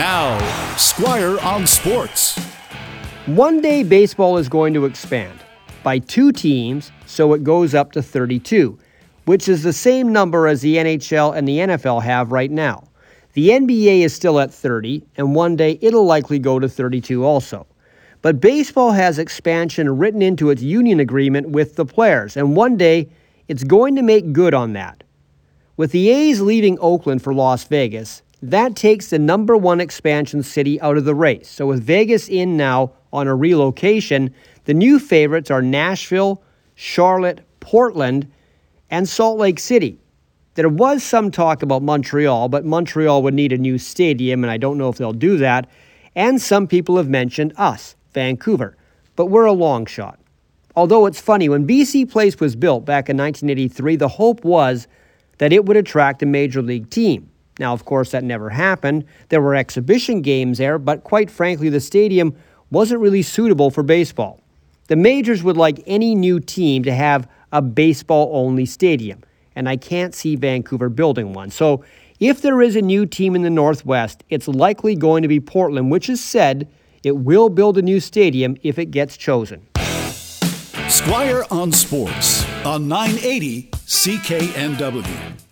Now, Squire on Sports. One day, baseball is going to expand by two teams, so it goes up to 32, which is the same number as the NHL and the NFL have right now. The NBA is still at 30, and one day it'll likely go to 32 also. But baseball has expansion written into its union agreement with the players, and one day it's going to make good on that. With the A's leaving Oakland for Las Vegas, that takes the number one expansion city out of the race. So, with Vegas in now on a relocation, the new favorites are Nashville, Charlotte, Portland, and Salt Lake City. There was some talk about Montreal, but Montreal would need a new stadium, and I don't know if they'll do that. And some people have mentioned us, Vancouver, but we're a long shot. Although it's funny, when BC Place was built back in 1983, the hope was that it would attract a major league team. Now, of course, that never happened. There were exhibition games there, but quite frankly, the stadium wasn't really suitable for baseball. The majors would like any new team to have a baseball only stadium, and I can't see Vancouver building one. So, if there is a new team in the Northwest, it's likely going to be Portland, which has said it will build a new stadium if it gets chosen. Squire on Sports on 980 CKNW.